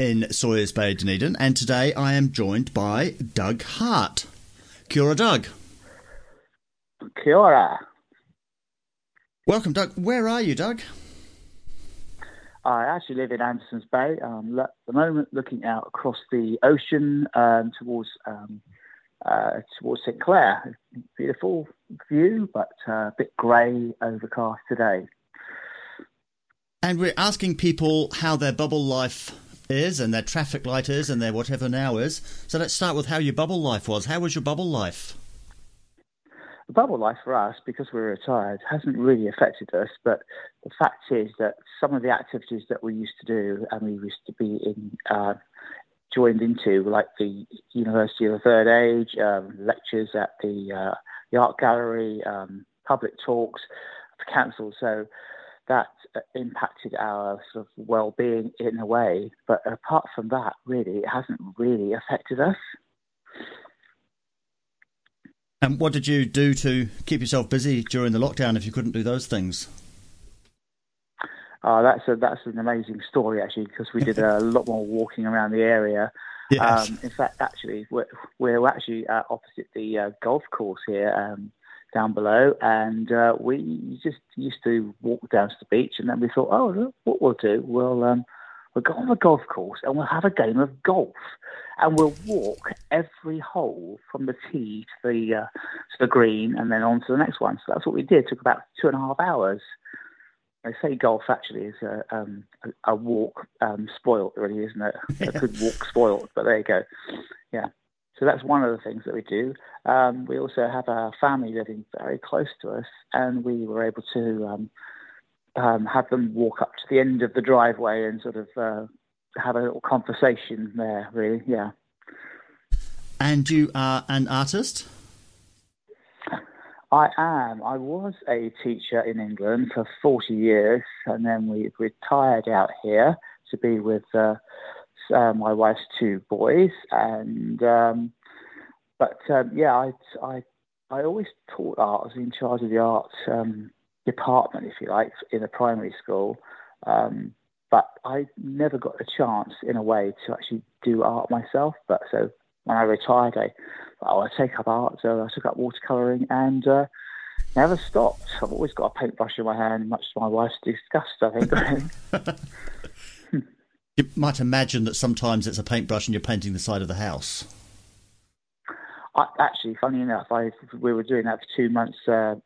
in Sawyers Bay, Dunedin, and today I am joined by Doug Hart. Kia ora, Doug. Kia ora. Welcome, Doug. Where are you, Doug? I actually live in Andersons Bay. Um, at the moment, looking out across the ocean um, towards um, uh, towards St Clair. Beautiful view, but uh, a bit grey, overcast today. And we're asking people how their bubble life is and their traffic light is and their whatever now is. So let's start with how your bubble life was. How was your bubble life? The bubble life for us, because we're retired, hasn't really affected us. But the fact is that some of the activities that we used to do and we used to be in, uh, joined into, like the University of the Third Age, um, lectures at the, uh, the art gallery, um, public talks, cancelled. So that impacted our sort of well-being in a way. But apart from that, really, it hasn't really affected us. And what did you do to keep yourself busy during the lockdown if you couldn't do those things? Oh, that's a, that's an amazing story actually because we did a lot more walking around the area. Yes. Um, in fact, actually, we're, we're actually uh, opposite the uh, golf course here. Um, down below, and uh, we just used to walk down to the beach, and then we thought, oh, what we'll do, we'll um, we'll go on the golf course and we'll have a game of golf, and we'll walk every hole from the tee to the uh, to the green, and then on to the next one. So that's what we did. It took about two and a half hours. They say golf actually is a, um, a, a walk um, spoiled, really, isn't it? A good walk spoiled, but there you go. Yeah. So that's one of the things that we do. Um, we also have a family living very close to us, and we were able to um, um, have them walk up to the end of the driveway and sort of uh, have a little conversation there. Really, yeah. And you are an artist. I am. I was a teacher in England for 40 years, and then we retired out here to be with uh, uh, my wife's two boys, and um, but um, yeah, I, I I always taught art. I was in charge of the art um, department, if you like, in a primary school. Um, but I never got a chance, in a way, to actually do art myself. But so when I retired, I oh, I take up art. So I took up watercolouring and uh, never stopped. I've always got a paintbrush in my hand, much to my wife's disgust, I think. You might imagine that sometimes it's a paintbrush and you're painting the side of the house. I, actually, funny enough, I we were doing that for two months uh,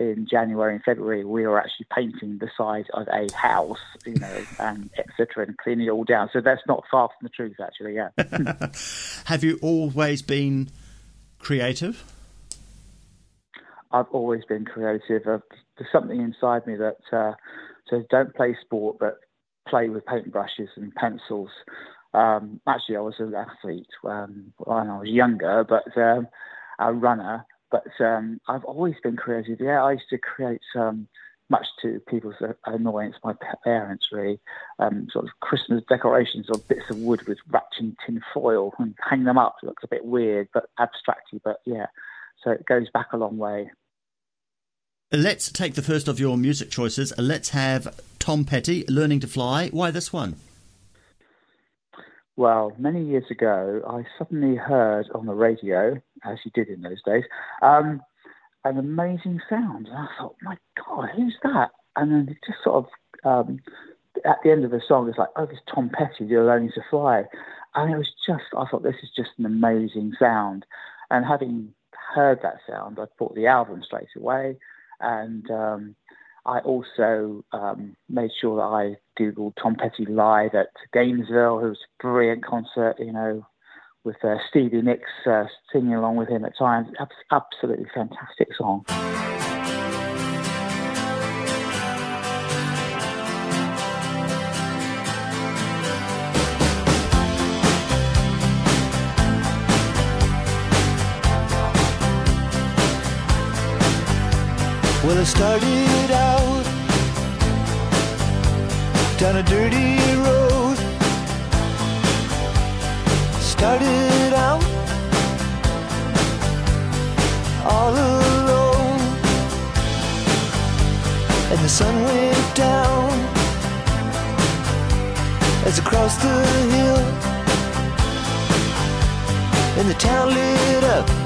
in January and February. We were actually painting the side of a house, you know, and etc., and cleaning it all down. So that's not far from the truth, actually. Yeah. Have you always been creative? I've always been creative. There's something inside me that uh, says, "Don't play sport, but play with paintbrushes and pencils. Um, actually, I was an athlete um, when I was younger, but um, a runner. But um, I've always been creative. Yeah, I used to create, um, much to people's annoyance, my parents really, sort of Christmas decorations or bits of wood with wrapped in tin foil and hang them up. It looks a bit weird, but abstracty. But yeah, so it goes back a long way. Let's take the first of your music choices. Let's have Tom Petty, Learning to Fly. Why this one? Well, many years ago, I suddenly heard on the radio, as you did in those days, um, an amazing sound. And I thought, my God, who's that? And then it just sort of, um, at the end of the song, it's like, oh, it's Tom Petty, You're Learning to Fly. and it was just, I thought this is just an amazing sound. And having heard that sound, I bought the album straight away. And um, I also um, made sure that I Googled Tom Petty live at Gainesville, who was a brilliant concert, you know, with uh, Stevie Nicks uh, singing along with him at times. Absolutely fantastic song. Started out down a dirty road. Started out all alone, and the sun went down as I crossed the hill, and the town lit up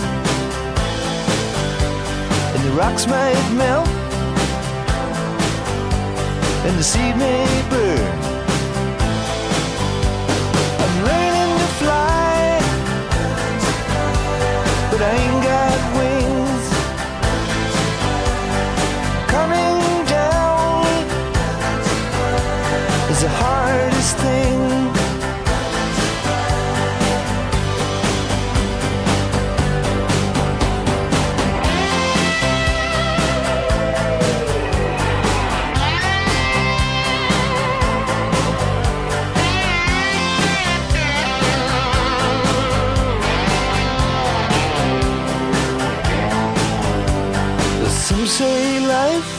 rocks might melt, and the seed may burn. Some say life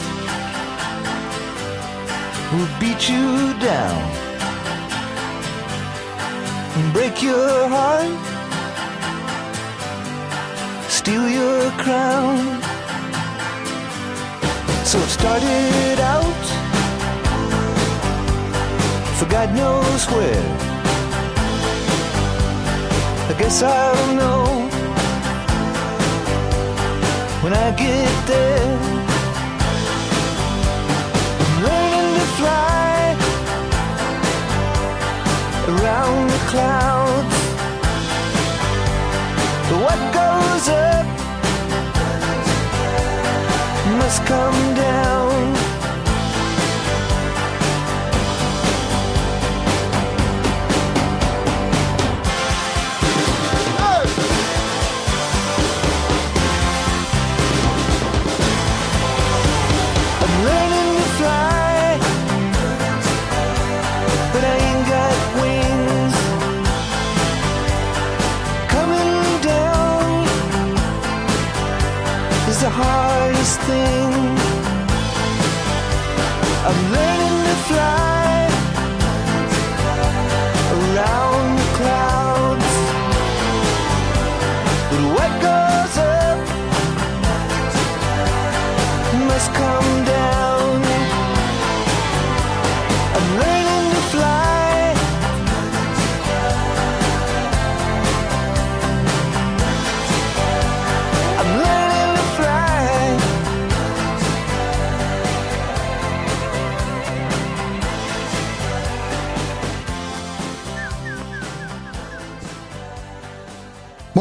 will beat you down and break your heart, steal your crown. So it started out for God knows where. I guess I'll know when I get there. I'm learning to fly around the clouds. But what goes up must come down.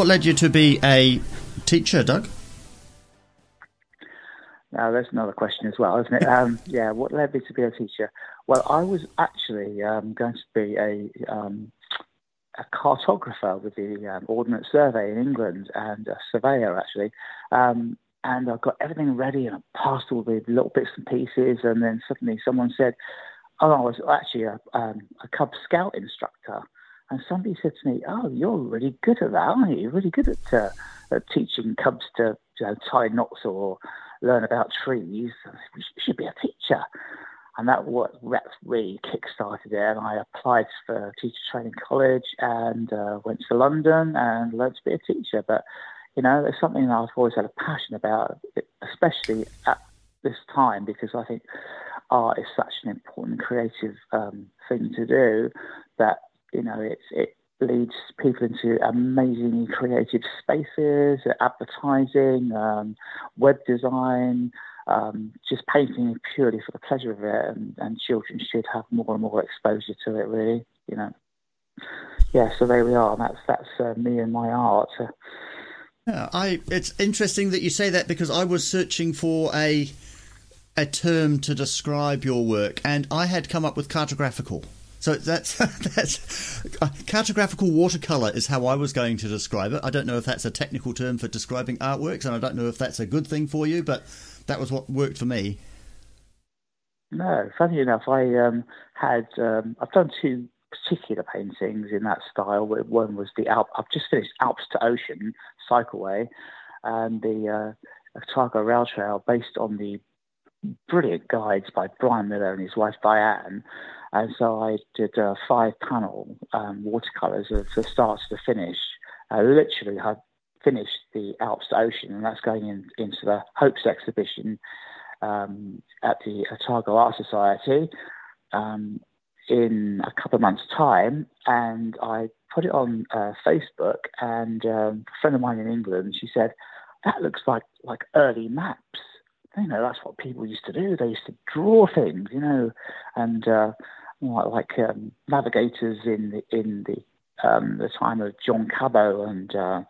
What led you to be a teacher, Doug? Now, there's another question as well, isn't it? Um, yeah, what led me to be a teacher? Well, I was actually um, going to be a, um, a cartographer with the um, Ordnance Survey in England and a surveyor, actually. Um, and I got everything ready and I passed all the little bits and pieces. And then suddenly someone said, Oh, I was actually a, um, a Cub Scout instructor. And somebody said to me, "Oh, you're really good at that, aren't you? You're really good at, uh, at teaching cubs to you know, tie knots or learn about trees. You should be a teacher." and that what that really kick-started it. And I applied for teacher training college and uh, went to London and learned to be a teacher. But you know, it's something I've always had a passion about, especially at this time because I think art is such an important creative um, thing to do that you know it's it leads people into amazingly creative spaces, advertising, um, web design, um, just painting purely for the pleasure of it, and, and, children should have more and more exposure to it. Really, you know. Yeah, so there we are. That's that's uh, me and my art. Yeah, I. It's interesting that you say that because I was searching for a a term to describe your work, and I had come up with cartographical. So that's that's uh, cartographical watercolor is how I was going to describe it. I don't know if that's a technical term for describing artworks, and I don't know if that's a good thing for you, but that was what worked for me. No, funny enough, I um, had um, I've done two particular paintings in that style. One was the Alp. I've just finished Alps to Ocean Cycleway, and the uh, Otago Rail Trail, based on the brilliant guides by Brian Miller and his wife Diane. And so I did uh, five panel um, watercolors of the start to the finish. I literally had finished the Alps to Ocean, and that's going in, into the Hopes exhibition um, at the Otago Art Society um, in a couple of months' time. And I put it on uh, Facebook, and um, a friend of mine in England, she said, "That looks like like early maps." You know, that's what people used to do. They used to draw things, you know, and uh, like um, navigators in the in the um, the time of John Cabot and uh,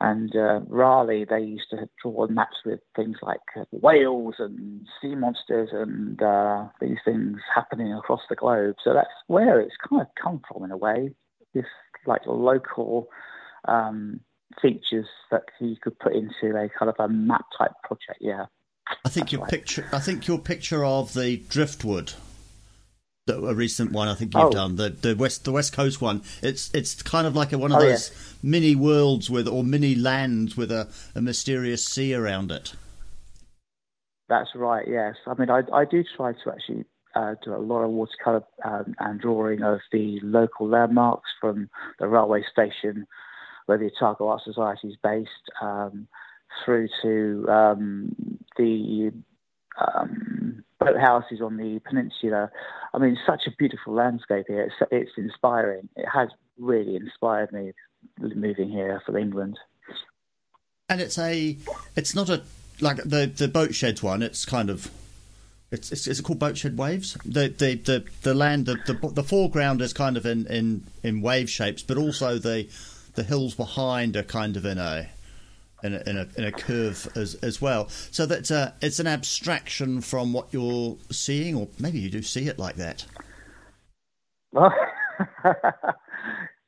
and uh, Raleigh, they used to draw maps with things like uh, whales and sea monsters and uh, these things happening across the globe. So that's where it's kind of come from in a way. This like local um, features that you could put into a kind of a map type project. Yeah. I think your right. picture. I think your picture of the driftwood a recent one I think you've oh. done the the west the west coast one. It's it's kind of like a, one of oh, those mini worlds with or mini lands with a, a mysterious sea around it. That's right. Yes, I mean I I do try to actually uh, do a lot of watercolor um, and drawing of the local landmarks from the railway station where the Otago Art Society is based. Um, through to um, the um, boathouses on the peninsula. I mean, such a beautiful landscape here. It's, it's inspiring. It has really inspired me moving here from England. And it's a, it's not a like the the boat sheds one. It's kind of. It's, it's, is it called boat shed waves? The the the, the land the, the, the foreground is kind of in, in, in wave shapes, but also the the hills behind are kind of in a in a, in a, in a curve as as well. So that uh, it's an abstraction from what you're seeing, or maybe you do see it like that. Well,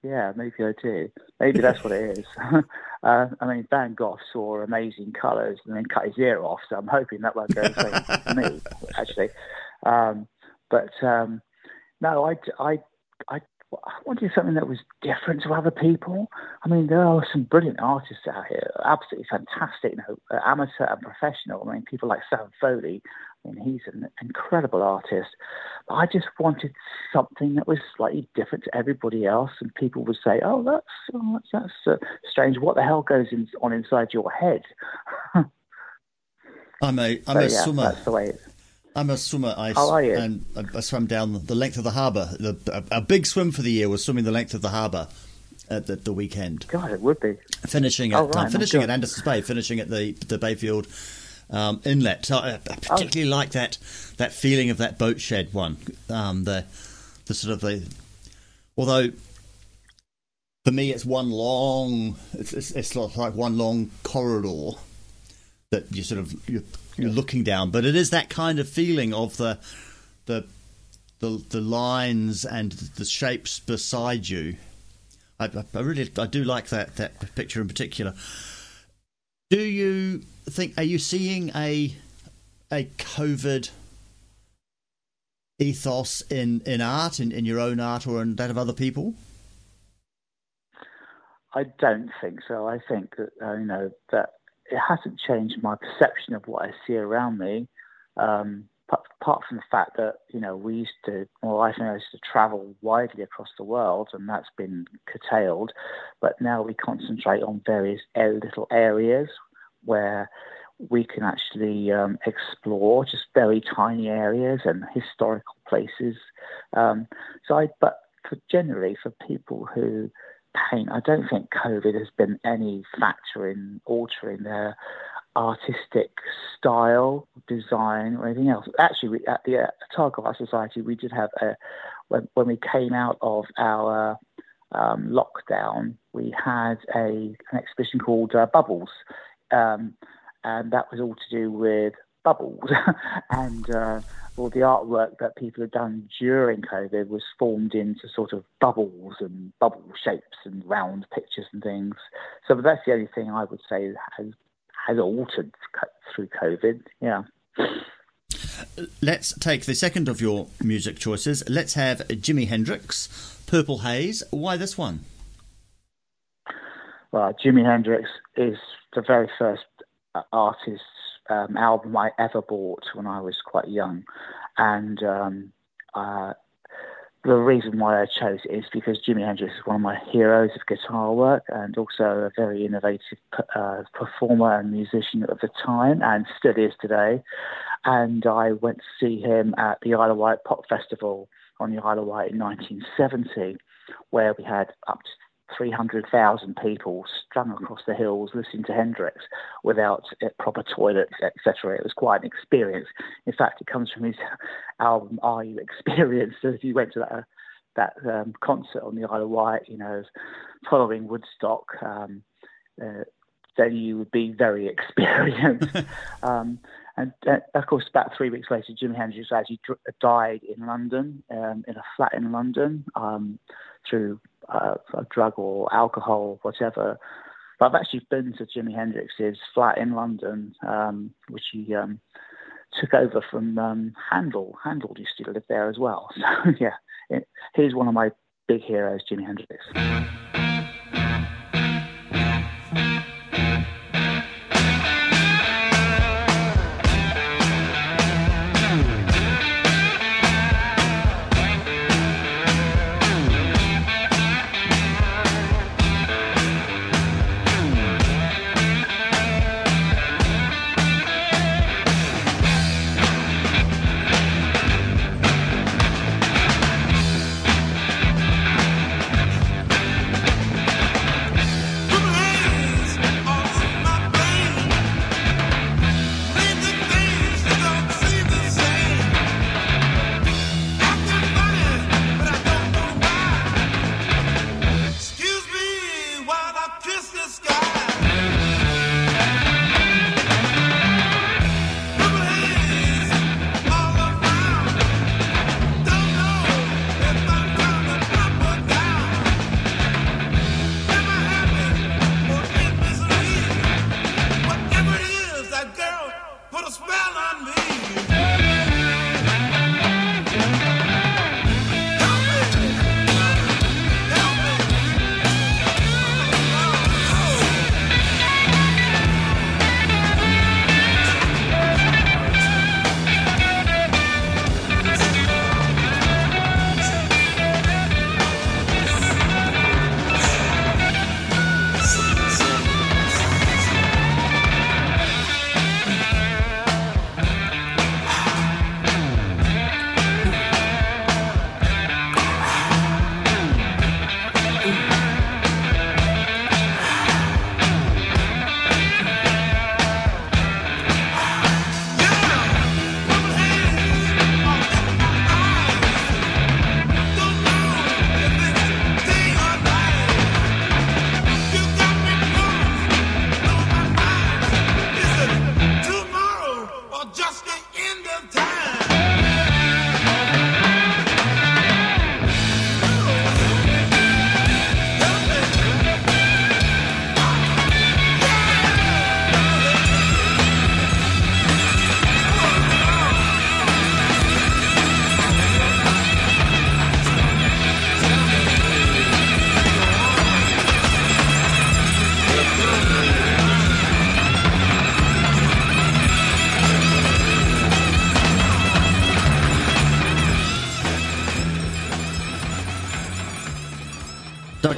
yeah, maybe I do. Maybe that's what it is. uh, I mean, Van Gogh saw amazing colours and then cut his ear off, so I'm hoping that won't go the same for me, actually. Um, but um, no, I, I, I I wanted something that was different to other people. I mean, there are some brilliant artists out here, absolutely fantastic, you know, uh, amateur and professional. I mean, people like Sam Foley. I mean, he's an incredible artist. But I just wanted something that was slightly different to everybody else, and people would say, "Oh, that's oh, that's, that's uh, strange. What the hell goes in, on inside your head?" I'm a I'm so, a yeah, swimmer. That's the way. It, I'm a swimmer. I, How are you? And I, swam down the length of the harbour. The, a, a, big swim for the year was swimming the length of the harbour at the, the weekend. God, it would be finishing at oh, right, uh, finishing at Anderson's Bay, finishing at the the Bayfield um, Inlet. So I, I particularly oh. like that that feeling of that boat shed one. Um, the the sort of the although for me it's one long it's, it's, it's like one long corridor that you sort of you you're looking down. But it is that kind of feeling of the the the, the lines and the shapes beside you. I, I really I do like that that picture in particular. Do you think are you seeing a a COVID ethos in, in art, in, in your own art or in that of other people? I don't think so. I think that uh, you know that it hasn't changed my perception of what I see around me. Um, apart from the fact that you know we used to, my wife and I used to travel widely across the world, and that's been curtailed. But now we concentrate on various little areas where we can actually um, explore just very tiny areas and historical places. Um, so, I, but for generally for people who paint, I don't think COVID has been any factor in altering their artistic style, design, or anything else. Actually, we, at the uh, Otago Art Society, we did have a when, when we came out of our um, lockdown, we had a an exhibition called uh, Bubbles, um, and that was all to do with bubbles and uh, all the artwork that people had done during COVID was formed into sort of bubbles and bubble shapes and round pictures and things. So that's the only thing I would say has has altered through COVID. Yeah. Let's take the second of your music choices. Let's have Jimi Hendrix, Purple Haze. Why this one? Well, Jimi Hendrix is the very first uh, artist um, album I ever bought when I was quite young, and um, uh, the reason why I chose it is because Jimi Hendrix is one of my heroes of guitar work and also a very innovative uh, performer and musician at the time and still is today. And I went to see him at the Isle of Wight Pop Festival on the Isle of Wight in 1970, where we had up to 300,000 people strung across the hills listening to Hendrix without proper toilets, etc. It was quite an experience. In fact, it comes from his album Are You Experienced? So if you went to that, that um, concert on the Isle of Wight, you know, following Woodstock, um, uh, then you would be very experienced. um, and uh, of course, about three weeks later, Jimi Hendrix actually died in London, um, in a flat in London, um, through uh, a drug or alcohol, whatever. But I've actually been to Jimi Hendrix's flat in London, um, which he um, took over from um, Handel. Handel used to live there as well. So yeah, it, he's one of my big heroes, Jimi Hendrix.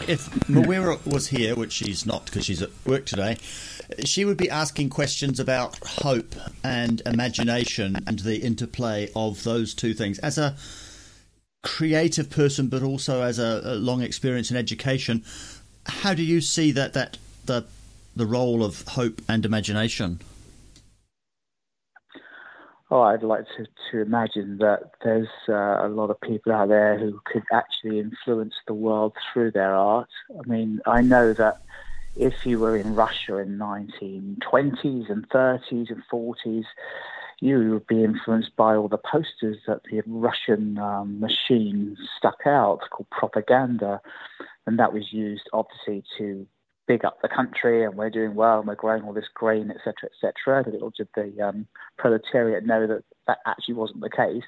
Think if Mawera was here, which she's not because she's at work today, she would be asking questions about hope and imagination and the interplay of those two things. As a creative person, but also as a, a long experience in education, how do you see that that the the role of hope and imagination? Oh, I'd like to, to imagine that there's uh, a lot of people out there who could actually influence the world through their art. I mean, I know that if you were in Russia in 1920s and 30s and 40s, you would be influenced by all the posters that the Russian um, machine stuck out called propaganda. And that was used, obviously, to big up the country and we're doing well and we're growing all this grain, etc., etc. Did the um, proletariat know that that actually wasn't the case.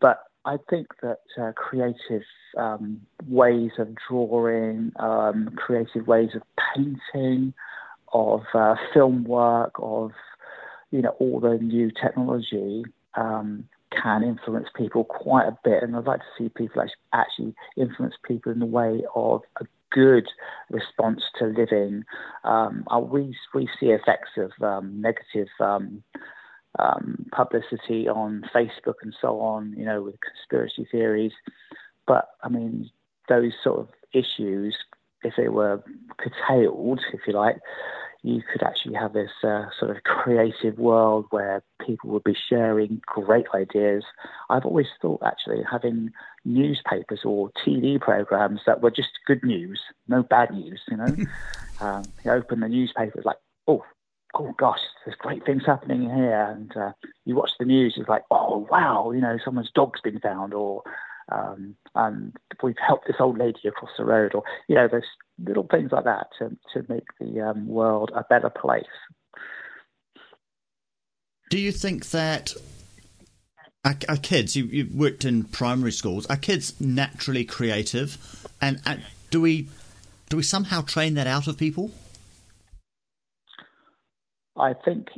But I think that uh, creative um, ways of drawing, um, creative ways of painting, of uh, film work, of you know all the new technology um, can influence people quite a bit. And I'd like to see people actually influence people in the way of a good response to living. Um, uh, we we see effects of um, negative um, um, publicity on Facebook and so on, you know, with conspiracy theories. But I mean, those sort of issues, if they were curtailed, if you like, you could actually have this uh, sort of creative world where people would be sharing great ideas. I've always thought actually having newspapers or TV programs that were just good news, no bad news, you know. um, you open the newspaper, it's like, oh, oh gosh, there's great things happening here. And uh, you watch the news, it's like, oh wow, you know, someone's dog's been found or um, and we've helped this old lady across the road, or you know, there's little things like that to to make the um, world a better place. Do you think that our, our kids, you, you worked in primary schools, are kids naturally creative, and, and do we do we somehow train that out of people? I think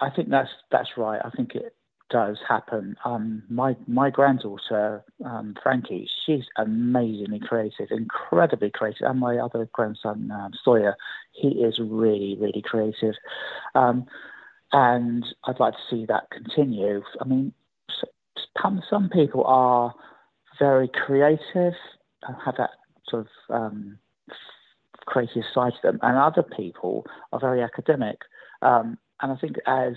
I think that's that's right. I think it does happen. Um, my my granddaughter um, Frankie, she's amazingly creative, incredibly creative, and my other grandson um, Sawyer, he is really really creative, um, and I'd like to see that continue. I mean, some some people are very creative, have that sort of um, creative side to them, and other people are very academic. Um, and I think as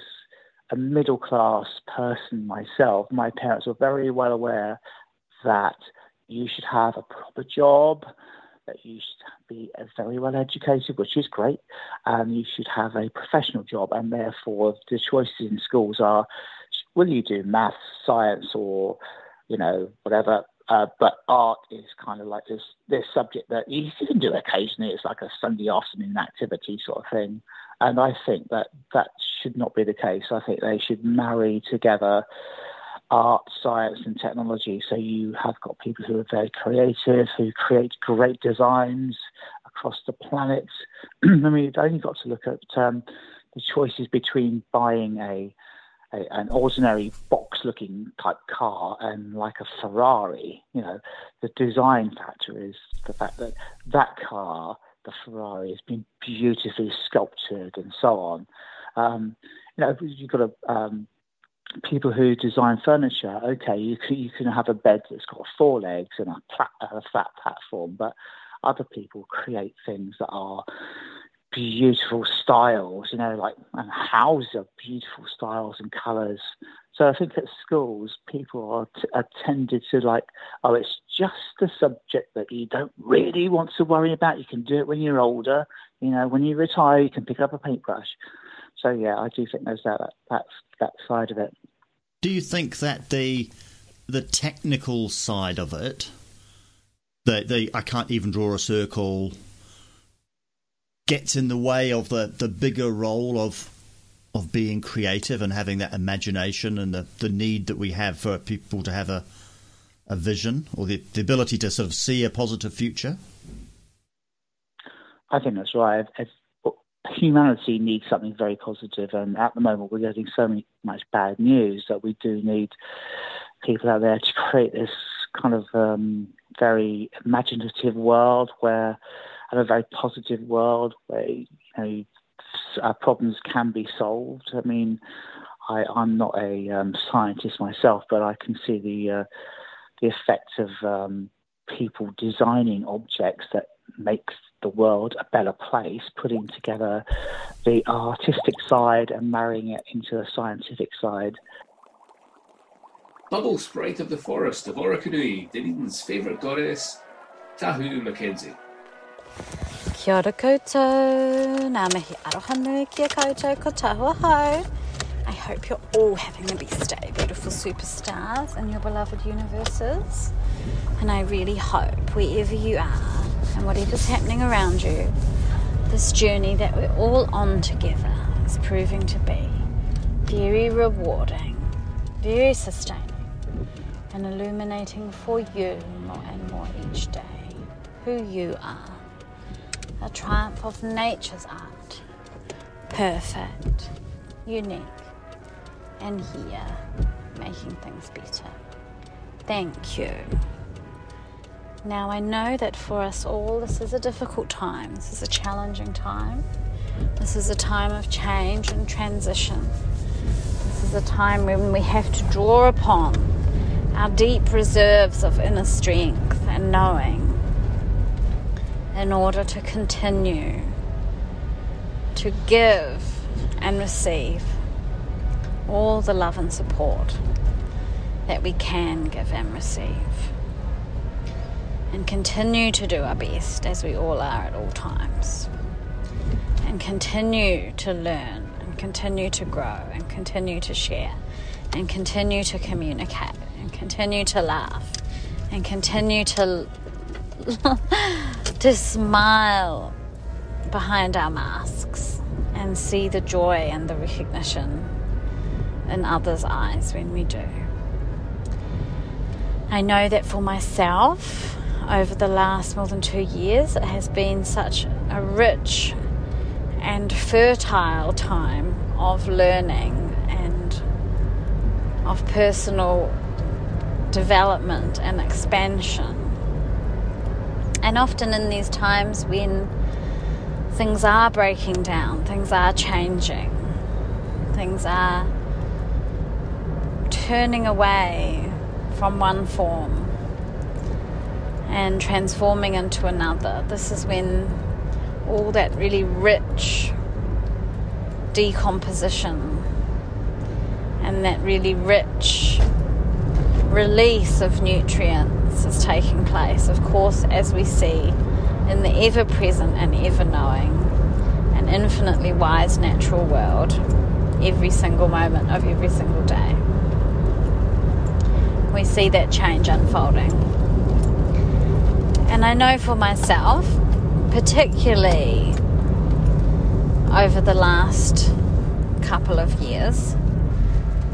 a middle class person myself, my parents were very well aware that you should have a proper job, that you should be very well educated, which is great, and you should have a professional job. And therefore, the choices in schools are will you do maths, science, or you know whatever. Uh, but art is kind of like this this subject that you can do occasionally. It's like a Sunday afternoon activity sort of thing. And I think that that should not be the case. I think they should marry together art, science, and technology. So you have got people who are very creative, who create great designs across the planet. I mean, you've only got to look at um, the choices between buying a, a an ordinary box-looking type car and like a Ferrari. You know, the design factor is the fact that that car the Ferrari has been beautifully sculptured and so on. Um, you know, you've got a, um, people who design furniture. Okay, you can, you can have a bed that's got four legs and a, plat, a flat platform, but other people create things that are beautiful styles, you know, like and houses of beautiful styles and colours. So I think at schools, people are, t- are tended to like, oh, it's just a subject that you don't really want to worry about. You can do it when you're older. You know, when you retire, you can pick up a paintbrush. So yeah, I do think there's that that that side of it. Do you think that the the technical side of it, the the I can't even draw a circle, gets in the way of the the bigger role of of being creative and having that imagination and the, the need that we have for people to have a a vision or the, the ability to sort of see a positive future? I think that's right. It's, humanity needs something very positive, and at the moment we're getting so many, much bad news that we do need people out there to create this kind of um, very imaginative world where, and a very positive world where you know uh, problems can be solved. I mean, I, I'm not a um, scientist myself, but I can see the uh, the effects of um, people designing objects that makes the world a better place, putting together the artistic side and marrying it into the scientific side. Bubble Sprite of the Forest of Orokonui, Dunedin's favourite goddess, Tahu Mackenzie. Kia ora koutou, ngā mihi aroha kia koutou ko tahua. I hope you're all having the best day, beautiful superstars in your beloved universes. And I really hope, wherever you are and whatever's happening around you, this journey that we're all on together is proving to be very rewarding, very sustaining, and illuminating for you more and more each day who you are. A triumph of nature's art. Perfect, unique, and here, making things better. Thank you. Now, I know that for us all, this is a difficult time. This is a challenging time. This is a time of change and transition. This is a time when we have to draw upon our deep reserves of inner strength and knowing in order to continue to give and receive all the love and support that we can give and receive. And continue to do our best as we all are at all times. And continue to learn and continue to grow and continue to share and continue to communicate and continue to laugh and continue to to smile behind our masks and see the joy and the recognition in others' eyes when we do. I know that for myself, over the last more than two years, it has been such a rich and fertile time of learning and of personal development and expansion. And often in these times when things are breaking down, things are changing, things are turning away from one form and transforming into another. This is when all that really rich decomposition and that really rich release of nutrients is taking place. Of course, as we see in the ever present and ever knowing and infinitely wise natural world every single moment of every single day. We see that change unfolding. And I know for myself, particularly over the last couple of years,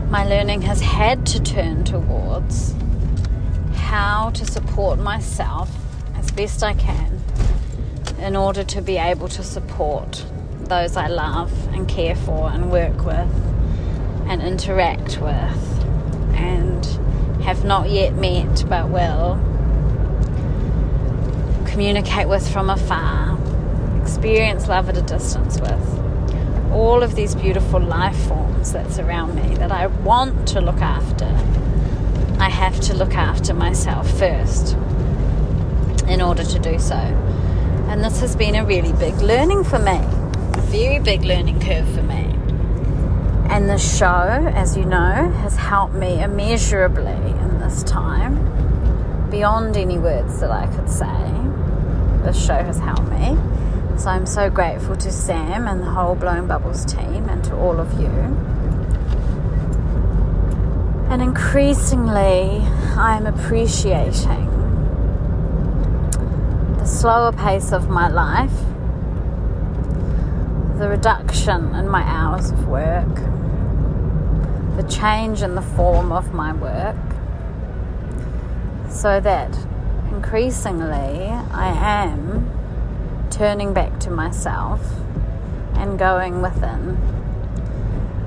my learning has had to turn towards how to support myself as best I can in order to be able to support those I love and care for and work with and interact with and have not yet met but will communicate with from afar, experience love at a distance with. All of these beautiful life forms that surround me that I want to look after. I have to look after myself first in order to do so. And this has been a really big learning for me, a very big learning curve for me. And the show, as you know, has helped me immeasurably in this time, beyond any words that I could say. This show has helped me. So I'm so grateful to Sam and the whole Blowing Bubbles team and to all of you. And increasingly, I'm appreciating the slower pace of my life, the reduction in my hours of work, the change in the form of my work, so that increasingly I am turning back to myself and going within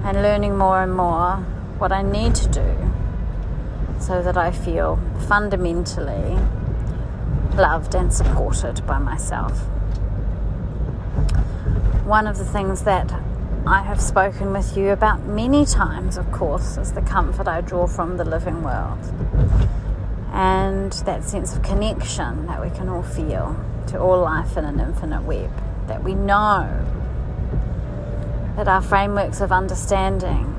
and learning more and more what I need to do so that I feel fundamentally loved and supported by myself. One of the things that I have spoken with you about many times, of course, is the comfort I draw from the living world and that sense of connection that we can all feel to all life in an infinite web. That we know that our frameworks of understanding,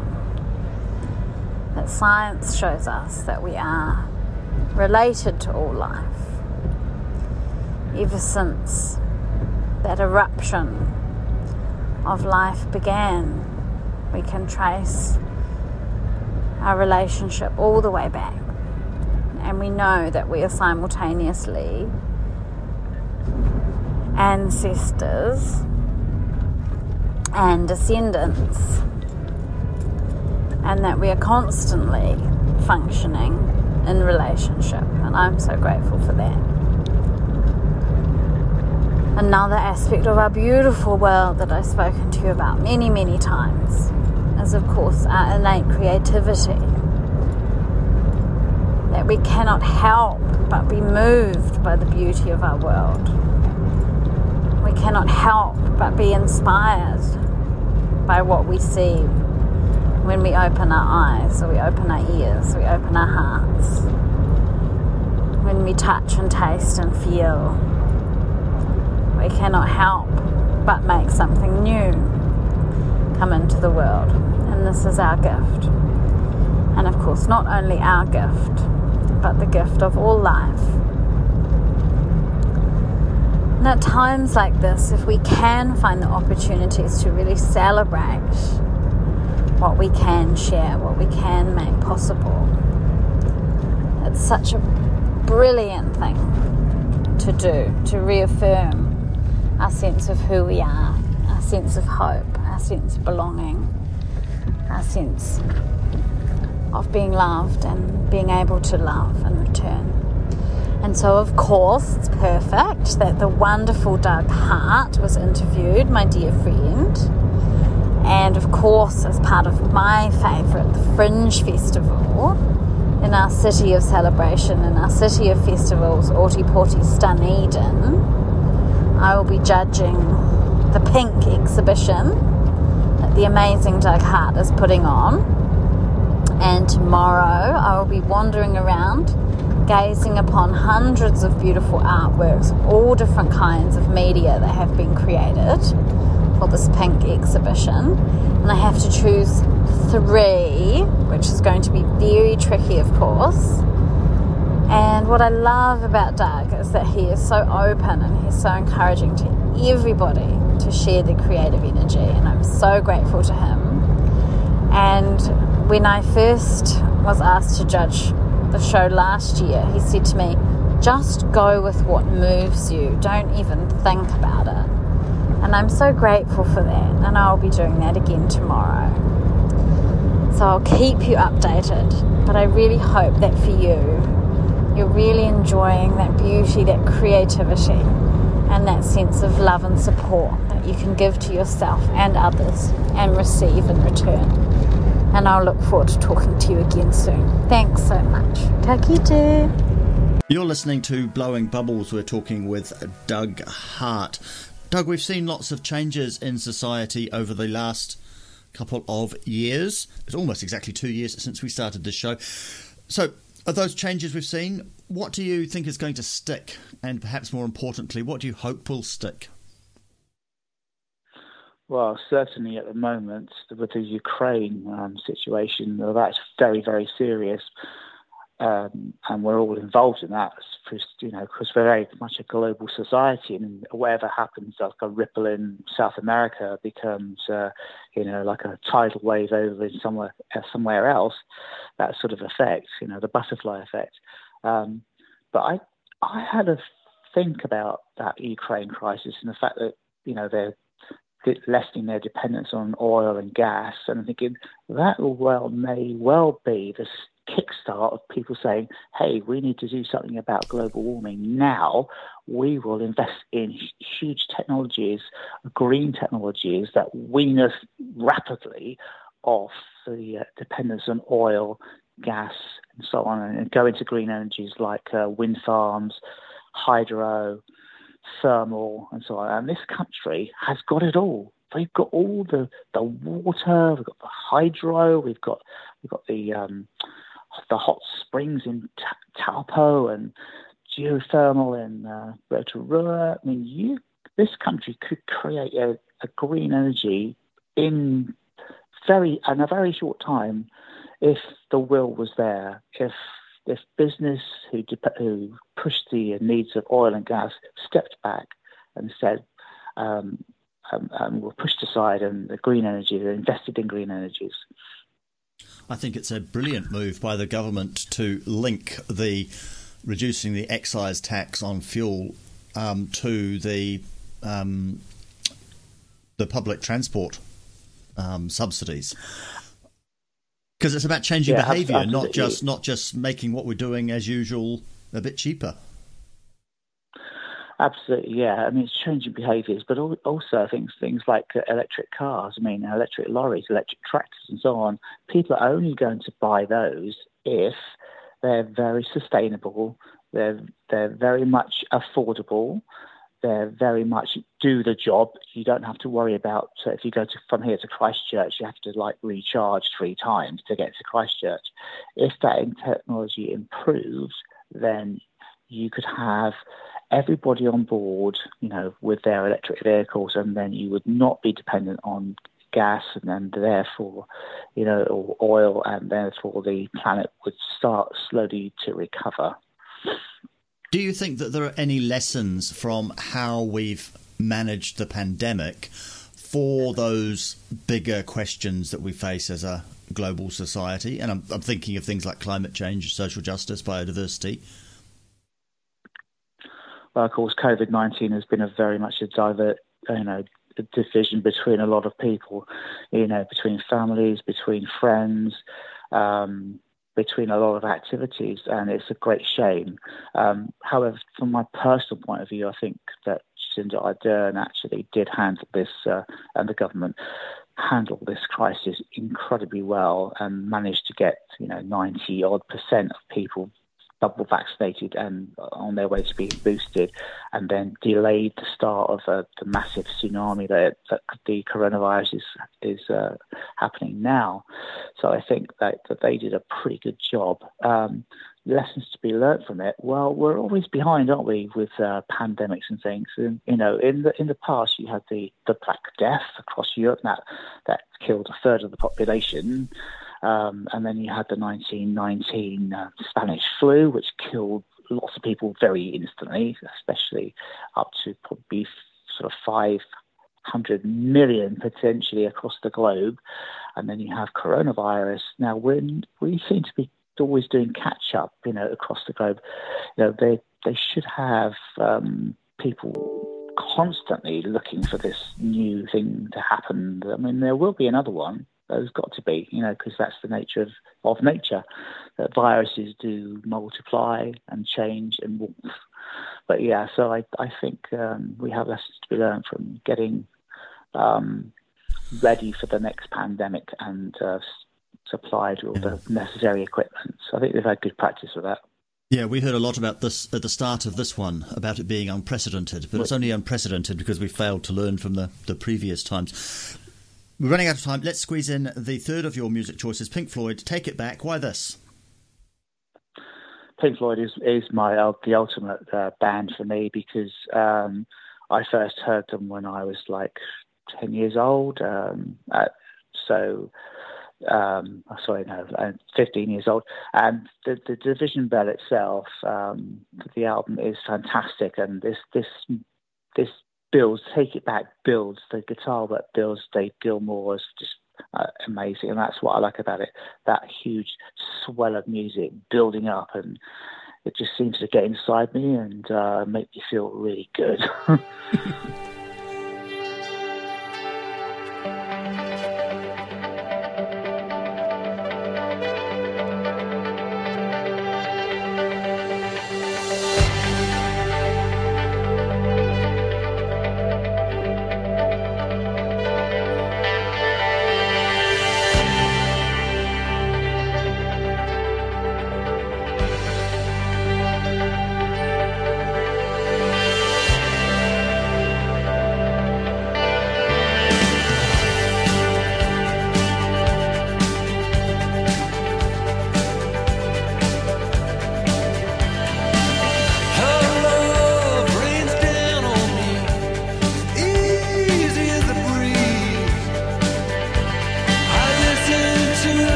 that science shows us that we are related to all life ever since that eruption of life began. We can trace our relationship all the way back. And we know that we are simultaneously ancestors and descendants, and that we are constantly functioning in relationship. And I'm so grateful for that. Another aspect of our beautiful world that I've spoken to you about many, many times is, of course, our innate creativity. That we cannot help but be moved by the beauty of our world. We cannot help but be inspired by what we see when we open our eyes, or we open our ears, we open our hearts, when we touch and taste and feel we cannot help but make something new come into the world. And this is our gift. And of course, not only our gift, but the gift of all life. And at times like this, if we can find the opportunities to really celebrate what we can share, what we can make possible, it's such a brilliant thing to do, to reaffirm our sense of who we are, our sense of hope, our sense of belonging, our sense of being loved and being able to love in return. And so, of course, it's perfect that the wonderful Doug Hart was interviewed, my dear friend. And of course, as part of my favourite, the Fringe Festival, in our city of celebration, in our city of festivals, Ōtepoti Dunedin, I will be judging the pink exhibition that the amazing Doug Hart is putting on. And tomorrow I will be wandering around gazing upon hundreds of beautiful artworks, all different kinds of media that have been created for this pink exhibition. And I have to choose three, which is going to be very tricky, of course. And what I love about Doug is that he is so open and he's so encouraging to everybody to share their creative energy. And I'm so grateful to him. And when I first was asked to judge the show last year, he said to me, just go with what moves you, don't even think about it. And I'm so grateful for that, and I'll be doing that again tomorrow. So I'll keep you updated, but I really hope that for you, you're really enjoying that beauty, that creativity, and that sense of love and support that you can give to yourself and others and receive in return. And I'll look forward to talking to you again soon. Thanks so much. Ka. You're listening to Blowing Bubbles. We're talking with Doug Hart. Doug, we've seen lots of changes in society over the last couple of years. It's almost exactly two years since we started this show. So, of those changes we've seen, what do you think is going to stick? And perhaps more importantly, what do you hope will stick? Well, certainly at the moment, with the Ukraine um, situation, well, that's very, very serious. Um, and we're all involved in that, you know, because we're very much a global society, and whatever happens, like a ripple in South America becomes, uh, you know, like a tidal wave over in somewhere uh, somewhere else. That sort of effect, you know, the butterfly effect. Um, but I, I had a think about that Ukraine crisis and the fact that you know they're lessening their dependence on oil and gas, and I'm thinking that well may well be the kickstart of people saying, hey, we need to do something about global warming now. We will invest in huge technologies, green technologies that wean us rapidly off the uh, dependence on oil, gas, and so on, and go into green energies like uh, wind farms, hydro, thermal, and so on. And this country has got it all. We've got all the, the water, we've got the hydro, we've got we've got the um, the hot springs in Ta- Taupo and geothermal in uh, Rotorua. I mean, you this country could create a, a green energy in very in a very short time if the will was there. If if business who dep- who pushed the needs of oil and gas stepped back and said. Um, um, um, were pushed aside, and the green energy, they invested in green energies. I think it's a brilliant move by the government to link the reducing the excise tax on fuel um, to the um, the public transport um, subsidies because it's about changing Yeah, abs- behaviour, not just not just making what we're doing as usual a bit cheaper. Absolutely, yeah. I mean, it's changing behaviours, but al- also things things like uh, electric cars. I mean, electric lorries, electric tractors, and so on. People are only going to buy those if they're very sustainable. They're they're very much affordable. They're very much do the job. You don't have to worry about uh, if you go to, from here to Christchurch, you have to like recharge three times to get to Christchurch. If that technology improves, then you could have everybody on board, you know, with their electric vehicles, and then you would not be dependent on gas, and then therefore, you know, or oil, and therefore the planet would start slowly to recover. Do you think that there are any lessons from how we've managed the pandemic for those bigger questions that we face as a global society? And I'm, I'm thinking of things like climate change, social justice, biodiversity. Well, of course, COVID nineteen has been a very much a divert, you know, division between a lot of people, you know, between families, between friends, um, between a lot of activities, and it's a great shame. Um, however, from my personal point of view, I think that Jacinda Ardern actually did handle this, uh, and the government handled this crisis incredibly well, and managed to get you know ninety odd percent of people double vaccinated and on their way to being boosted, and then delayed the start of uh, the massive tsunami that, that the coronavirus is is uh, happening now. So I think that, that they did a pretty good job. Um, lessons to be learnt from it. Well, we're always behind, aren't we, with uh, pandemics and things? And you know, in the in the past, you had the the Black Death across Europe that that killed a third of the population. Um, and then you had the 1919 uh, Spanish flu, which killed lots of people very instantly, especially up to probably sort of 500 million potentially across the globe. And then you have coronavirus. Now, when we seem to be always doing catch up, you know, across the globe, you know, they, they should have um, people constantly looking for this new thing to happen. I mean, there will be another one. There's got to be, you know, because that's the nature of, of nature. That viruses do multiply and change and warmth. But yeah, so I, I think um, we have lessons to be learned from getting um, ready for the next pandemic and uh, supplied with all the necessary equipment. So I think they've had good practice with that. Yeah, we heard a lot about this at the start of this one, about it being unprecedented, but it's only unprecedented because we failed to learn from the, the previous times. We're running out of time. Let's squeeze in the third of your music choices Pink Floyd, Take It Back. Why this? Pink Floyd is is my uh, the ultimate uh, band for me because um, I first heard them when I was like ten years old. Um, so um, sorry, no, uh, fifteen years old. And the, the Division Bell itself, um, the album is fantastic, and this this this builds, take it back, builds the guitar that builds Dave Gilmour is just uh, amazing, and that's what I like about it. That huge swell of music building up, and it just seems to get inside me and uh, make me feel really good.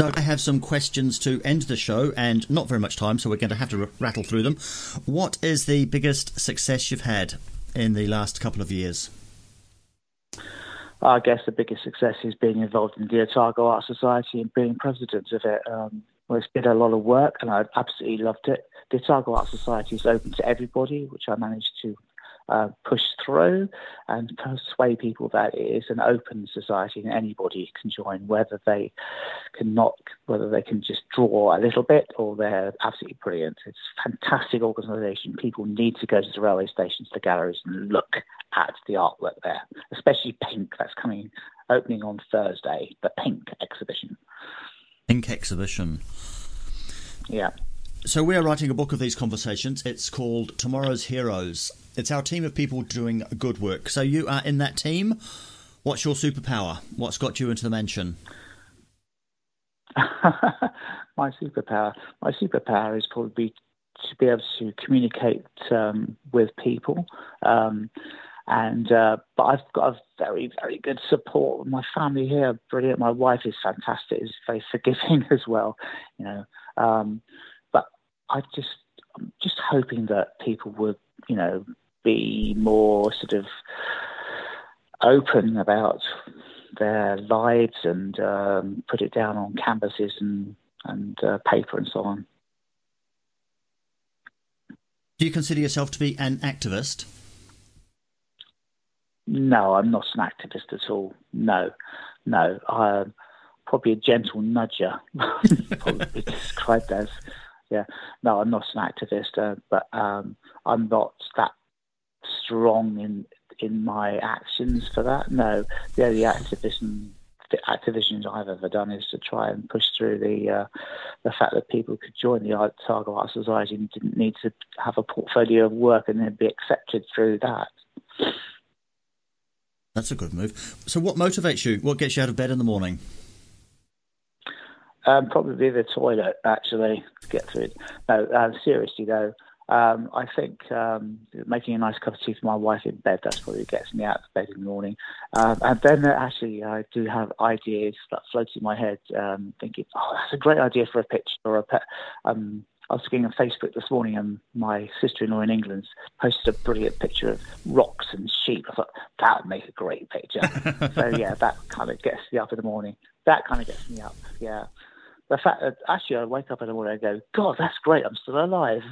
Doug, I have some questions to end the show, and not very much time, so we're going to have to r- rattle through them. What is the biggest success you've had in the last couple of years? I guess the biggest success is being involved in the Otago Art Society and being president of it. Um, well, it's been a lot of work, and I've absolutely loved it. The Otago Art Society is open to everybody, which I managed to uh, push through and persuade people that it is an open society and anybody can join, whether they can not, whether they can just draw a little bit or they're absolutely brilliant. It's a fantastic organisation. People need to go to the railway stations, the galleries, and look at the artwork there, especially Pink. That's coming, opening on Thursday, the Pink exhibition. Pink exhibition. Yeah. So we're writing a book of these conversations. It's called Tomorrow's Heroes. It's our team of people doing good work. So you are in that team. What's your superpower? What's got you into the mansion? my superpower, my superpower is probably to be able to communicate um, with people. Um, and uh, but I've got a very very good support. My family here, brilliant. My wife is fantastic. is very forgiving as well, you know. Um, but I just I'm just hoping that people would you know be more sort of open about their lives and um, put it down on canvases and and uh, paper and so on. Do you consider yourself to be an activist? No, I'm not an activist at all. No, no. I'm probably a gentle nudger, probably described as. Yeah, no, I'm not an activist, uh, but um, I'm not that strong in in my actions for that. No, the only activism the activism I've ever done is to try and push through the uh, the fact that people could join the Otago Art Society and didn't need to have a portfolio of work and then be accepted through that. That's a good move. So, what motivates you? What gets you out of bed in the morning? Um, probably the toilet, actually, to get through it. No, uh, seriously though, um, I think um, making a nice cup of tea for my wife in bed, that's probably gets me out of bed in the morning. Um, and then uh, actually, I do have ideas that float in my head, um, thinking, oh, that's a great idea for a picture or a pet. Um, I was looking on Facebook this morning, and my sister-in-law in England posted a brilliant picture of rocks and sheep. I thought that would make a great picture. so yeah, that kind of gets me up in the morning. That kind of gets me up. Yeah, the fact that actually I wake up in the morning and go, God, that's great. I'm still alive.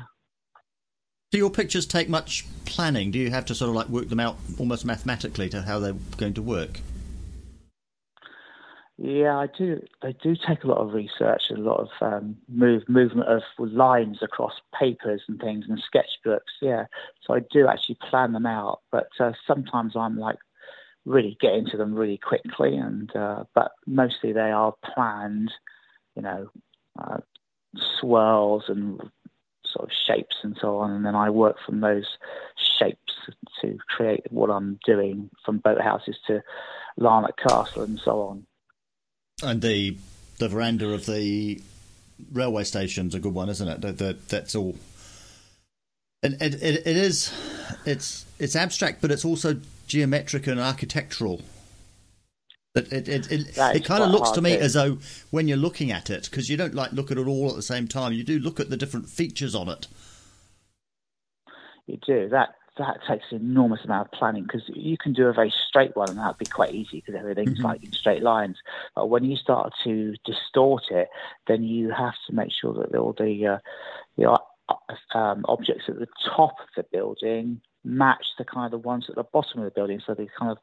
Do your pictures take much planning? Do you have to sort of like work them out almost mathematically to how they're going to work? Yeah, I do. They do take a lot of research, and a lot of um, move movement of lines across papers and things and sketchbooks. Yeah, so I do actually plan them out, but uh, sometimes I'm like really get into them really quickly, and uh, but mostly they are planned. You know, uh, swirls and sort of shapes and so on, and then I work from those shapes to create what I'm doing from boathouses to Larnach Castle and so on. And the the veranda of the railway station's a good one, isn't it? That, that that's all. And it, it, it is, it's it's abstract, but it's also geometric and architectural. It it it, it, it kind of looks to me as though when you're looking at it, because you don't like look at it all at the same time. You do look at the different features on it. You do that that takes an enormous amount of planning because you can do a very straight one and that'd be quite easy because everything's mm-hmm. like in straight lines. But when you start to distort it, then you have to make sure that all the uh, the uh, um, objects at the top of the building match the kind of the ones at the bottom of the building. So they kind of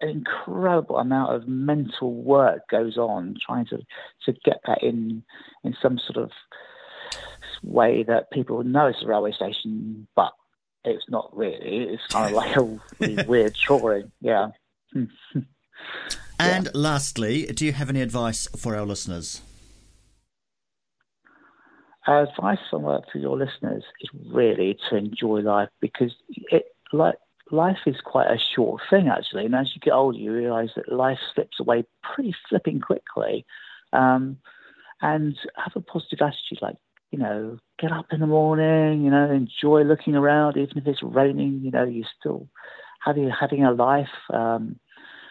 that incredible amount of mental work goes on trying to to get that in in some sort of way that people know it's a railway station, but it's not really. It's kind of like a really weird drawing. Yeah. and yeah. lastly, do you have any advice for our listeners? Our advice uh, for your listeners is really to enjoy life because it like life is quite a short thing actually, and as you get older, you realise that life slips away pretty flipping quickly. Um, and have a positive attitude, like you know, get up in the morning, you know, enjoy looking around, even if it's raining, you know, you're still having, having a life. Um,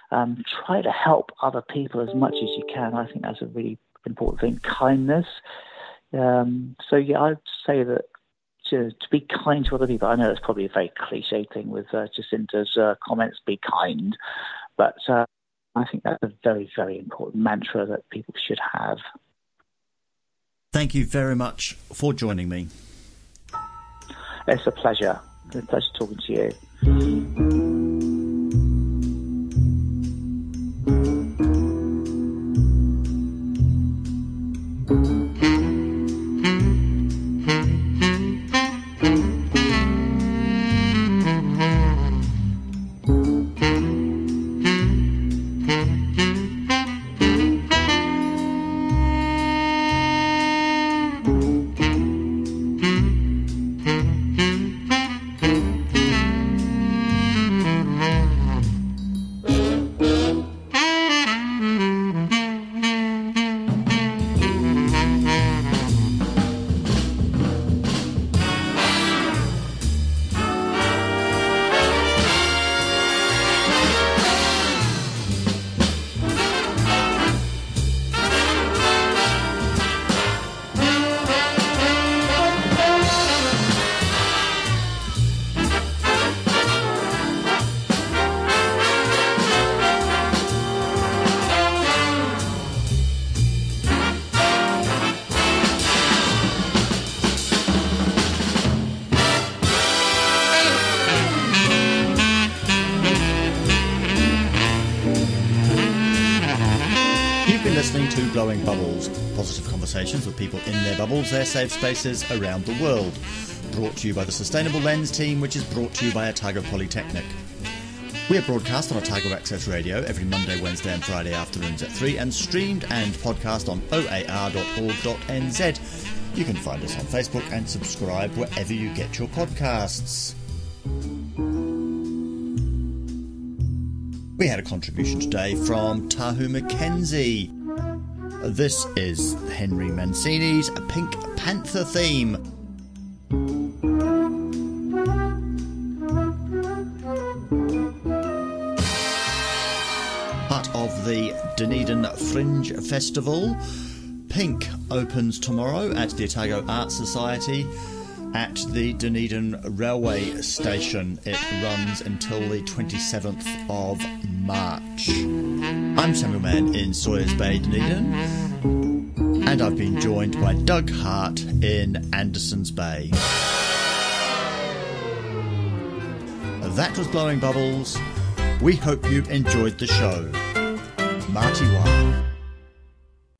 um, try to help other people as much as you can. I think that's a really important thing, kindness. Um, so yeah, I'd say that to, to be kind to other people. I know that's probably a very cliche thing with uh, Jacinda's uh, comments, be kind, but uh, I think that's a very, very important mantra that people should have. Thank you very much for joining me. It's a pleasure. It's a pleasure talking to you. Bubbles, positive conversations with people in their bubbles, their safe spaces around the world. Brought to you by the Sustainable Lens team, which is brought to you by Otago Polytechnic. We are broadcast on Otago Access Radio every Monday, Wednesday, and Friday afternoons at 3 and streamed and podcast on oar.org.nz. You can find us on Facebook and subscribe wherever you get your podcasts. We had a contribution today from Tahu Mackenzie. This is Henry Mancini's Pink Panther theme. Part of the Dunedin Fringe Festival. Pink opens tomorrow at the Otago Art Society at the Dunedin Railway Station. It runs until the 27th of March. I'm Samuel Mann in Sawyers Bay, Dunedin, and I've been joined by Doug Hart in Andersons Bay. That was Blowing Bubbles. We hope you enjoyed the show. Marty Wa.